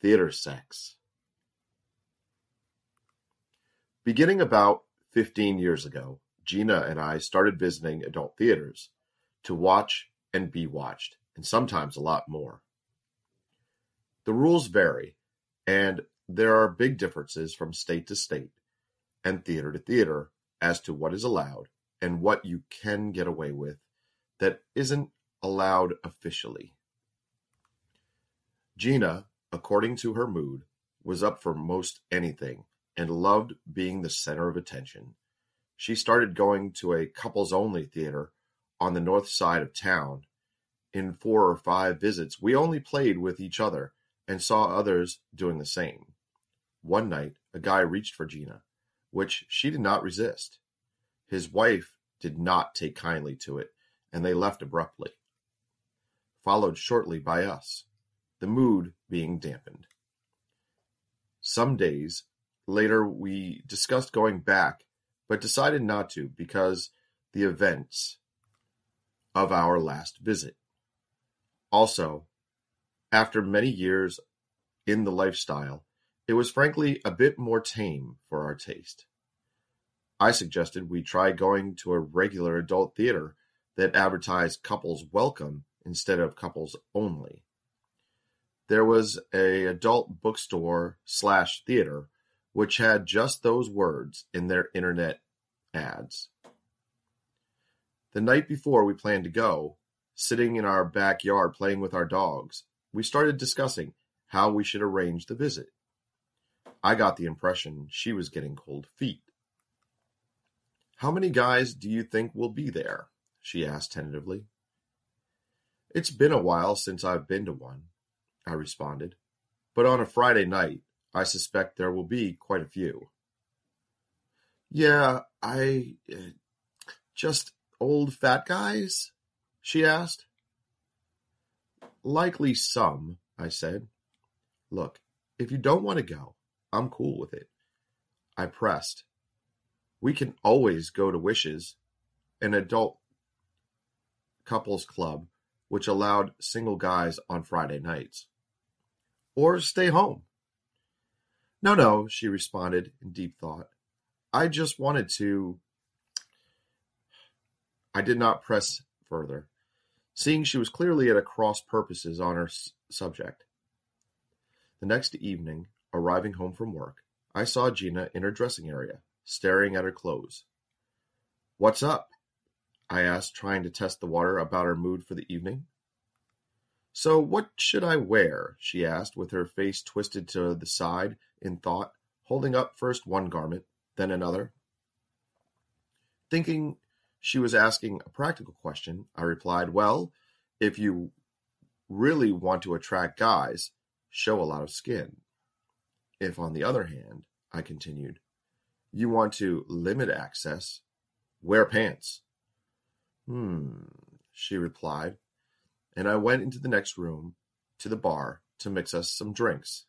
Theater sex. Beginning about fifteen years ago, Gina and I started visiting adult theaters to watch and be watched, and sometimes a lot more. The rules vary, and there are big differences from state to state and theater to theater as to what is allowed and what you can get away with that isn't allowed officially. Gina, according to her mood, was up for most anything and loved being the center of attention. She started going to a couples only theater on the north side of town. In four or five visits, we only played with each other and saw others doing the same. One night, a guy reached for Gina, which she did not resist. His wife did not take kindly to it, and they left abruptly, followed shortly by us, the mood being dampened. Some days later we discussed going back, but decided not to because the events of our last visit. Also, after many years in the lifestyle, it was frankly a bit more tame for our taste. I suggested we try going to a regular adult theater that advertised couples welcome instead of couples only. There was a adult bookstore slash theater which had just those words in their internet ads. The night before we planned to go, sitting in our backyard playing with our dogs, we started discussing how we should arrange the visit. I got the impression she was getting cold feet. How many guys do you think will be there? she asked tentatively. It's been a while since I've been to one, I responded, but on a Friday night, I suspect there will be quite a few. Yeah, I. Uh, just old fat guys? she asked. Likely some, I said. Look, if you don't want to go, I'm cool with it. I pressed, we can always go to Wishes, an adult couples club which allowed single guys on Friday nights. Or stay home. No, no, she responded in deep thought. I just wanted to. I did not press further, seeing she was clearly at a cross purposes on her s- subject. The next evening, arriving home from work, I saw Gina in her dressing area staring at her clothes. What's up? I asked, trying to test the water about her mood for the evening. So what should I wear? she asked, with her face twisted to the side in thought, holding up first one garment, then another. Thinking she was asking a practical question, I replied, Well, if you really want to attract guys, show a lot of skin. If, on the other hand, I continued, you want to limit access, wear pants. Hmm, she replied, and I went into the next room to the bar to mix us some drinks.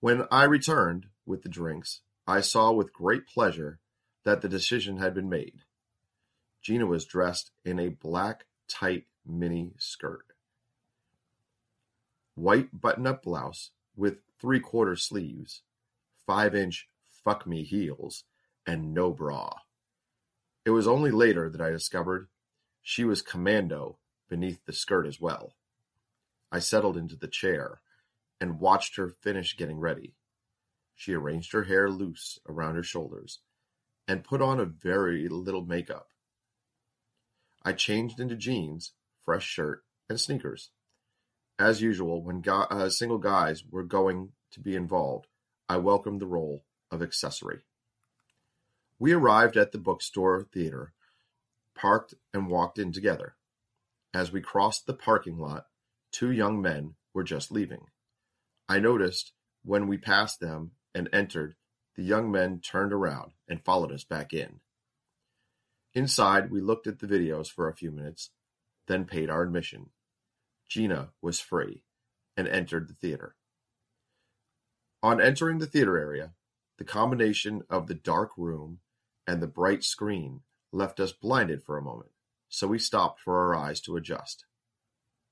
When I returned with the drinks, I saw with great pleasure that the decision had been made. Gina was dressed in a black, tight mini skirt, white button up blouse with three quarter sleeves, five inch fuck me heels, and no bra. It was only later that I discovered she was commando beneath the skirt as well. I settled into the chair and watched her finish getting ready. She arranged her hair loose around her shoulders and put on a very little makeup. I changed into jeans, fresh shirt, and sneakers. As usual, when go- uh, single guys were going to be involved, I welcomed the role of accessory. We arrived at the bookstore theater, parked, and walked in together. As we crossed the parking lot, two young men were just leaving. I noticed when we passed them and entered, the young men turned around and followed us back in. Inside, we looked at the videos for a few minutes, then paid our admission. Gina was free and entered the theater. On entering the theater area, the combination of the dark room and the bright screen left us blinded for a moment, so we stopped for our eyes to adjust.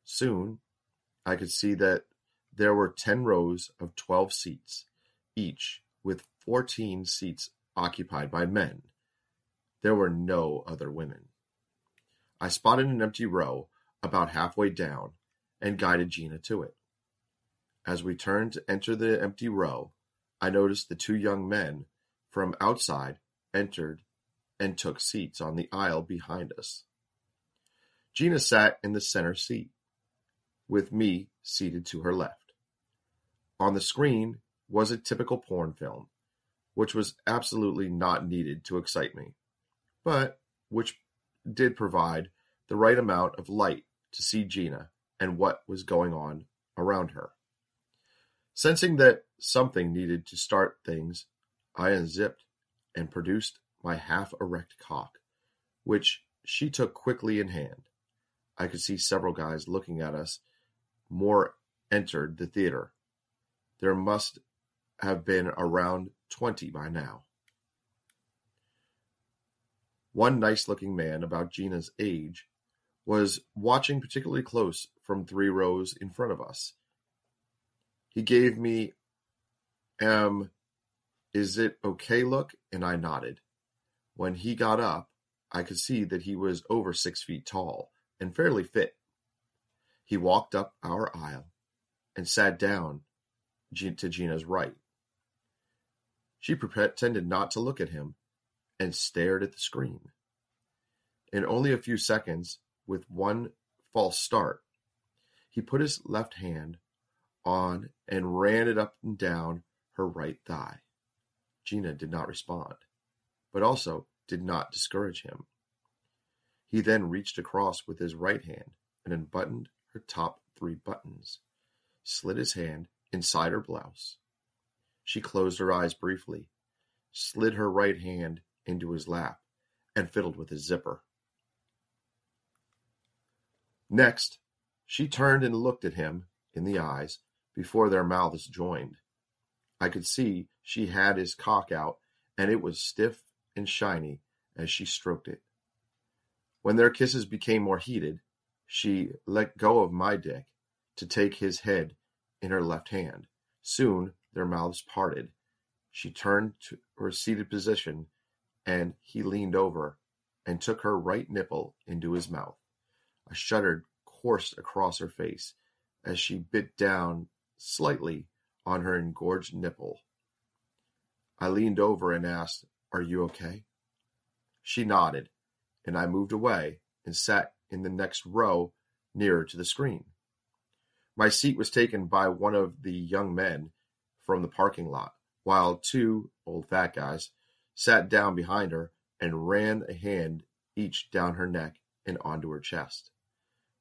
Soon, I could see that There were ten rows of twelve seats, each with fourteen seats occupied by men. There were no other women. I spotted an empty row about halfway down and guided Gina to it. As we turned to enter the empty row, I noticed the two young men from outside entered and took seats on the aisle behind us. Gina sat in the center seat, with me seated to her left. On the screen was a typical porn film, which was absolutely not needed to excite me, but which did provide the right amount of light to see Gina and what was going on around her. Sensing that something needed to start things, I unzipped and produced my half erect cock, which she took quickly in hand. I could see several guys looking at us. More entered the theater. There must have been around twenty by now. One nice looking man, about Gina's age, was watching particularly close from three rows in front of us. He gave me um is it okay look, and I nodded. When he got up, I could see that he was over six feet tall and fairly fit. He walked up our aisle and sat down to Gina's right. She pretended not to look at him and stared at the screen. In only a few seconds, with one false start, he put his left hand on and ran it up and down her right thigh. Gina did not respond, but also did not discourage him. He then reached across with his right hand and unbuttoned her top three buttons, slid his hand inside her blouse. She closed her eyes briefly, slid her right hand into his lap, and fiddled with his zipper. Next, she turned and looked at him in the eyes before their mouths joined. I could see she had his cock out, and it was stiff and shiny as she stroked it. When their kisses became more heated, she let go of my dick to take his head in her left hand. Soon their mouths parted. She turned to her seated position, and he leaned over and took her right nipple into his mouth. A shudder coursed across her face as she bit down slightly on her engorged nipple. I leaned over and asked, Are you okay? She nodded, and I moved away and sat in the next row nearer to the screen. My seat was taken by one of the young men from the parking lot, while two old fat guys sat down behind her and ran a hand each down her neck and onto her chest.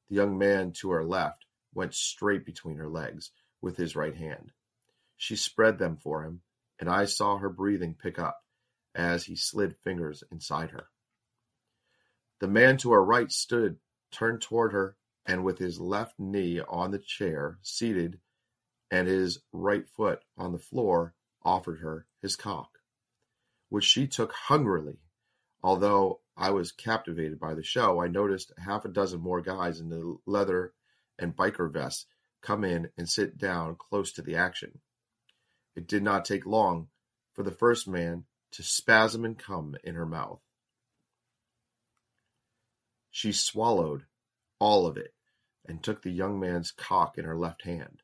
The young man to her left went straight between her legs with his right hand. She spread them for him, and I saw her breathing pick up as he slid fingers inside her. The man to her right stood, turned toward her, and with his left knee on the chair, seated, and his right foot on the floor, offered her his cock, which she took hungrily, although I was captivated by the show, I noticed half a dozen more guys in the leather and biker vests come in and sit down close to the action. It did not take long for the first man to spasm and come in her mouth. She swallowed all of it and took the young man's cock in her left hand.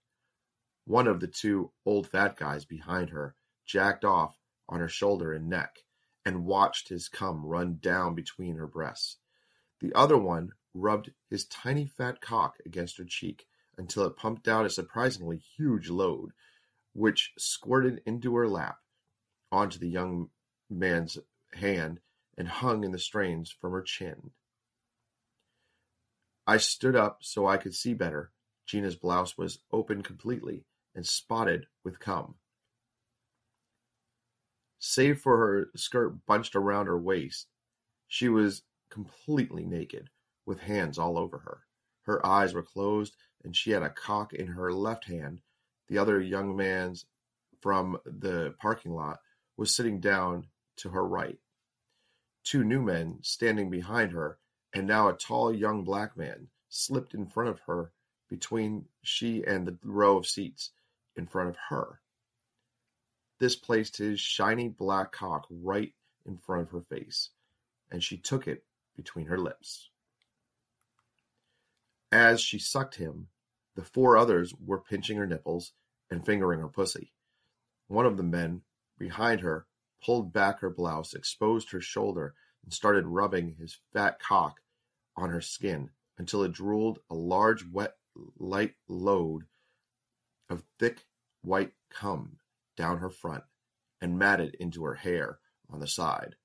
One of the two old fat guys behind her jacked off on her shoulder and neck and watched his cum run down between her breasts. The other one rubbed his tiny fat cock against her cheek until it pumped out a surprisingly huge load, which squirted into her lap, onto the young man's hand, and hung in the strains from her chin. I stood up so I could see better. Gina's blouse was open completely and spotted with cum. Save for her skirt bunched around her waist, she was completely naked, with hands all over her. Her eyes were closed, and she had a cock in her left hand. The other young man from the parking lot was sitting down to her right. Two new men standing behind her, and now a tall young black man slipped in front of her between she and the row of seats in front of her. This placed his shiny black cock right in front of her face, and she took it between her lips. As she sucked him, the four others were pinching her nipples and fingering her pussy. One of the men behind her pulled back her blouse, exposed her shoulder, and started rubbing his fat cock on her skin until it drooled a large, wet, light load of thick white cum down her front and matted into her hair on the side.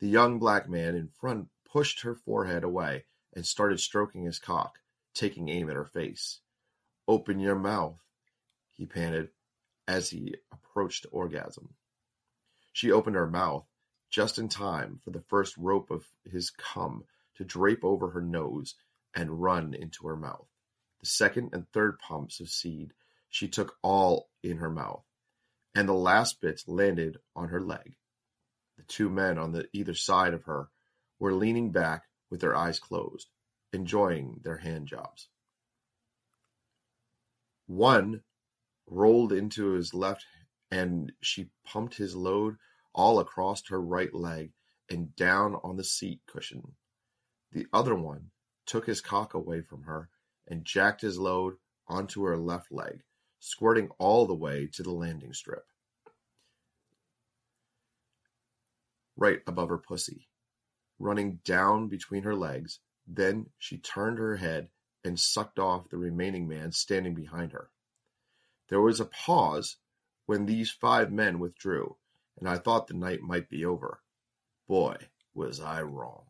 The young black man in front pushed her forehead away and started stroking his cock, taking aim at her face. Open your mouth, he panted as he approached orgasm. She opened her mouth just in time for the first rope of his cum to drape over her nose and run into her mouth. The second and third pumps of seed she took all in her mouth, and the last bits landed on her leg. The two men on the either side of her were leaning back with their eyes closed, enjoying their hand jobs. One rolled into his left and she pumped his load all across her right leg and down on the seat cushion. The other one took his cock away from her and jacked his load onto her left leg, squirting all the way to the landing strip. Right above her pussy, running down between her legs. Then she turned her head and sucked off the remaining man standing behind her. There was a pause when these five men withdrew, and I thought the night might be over. Boy, was I wrong.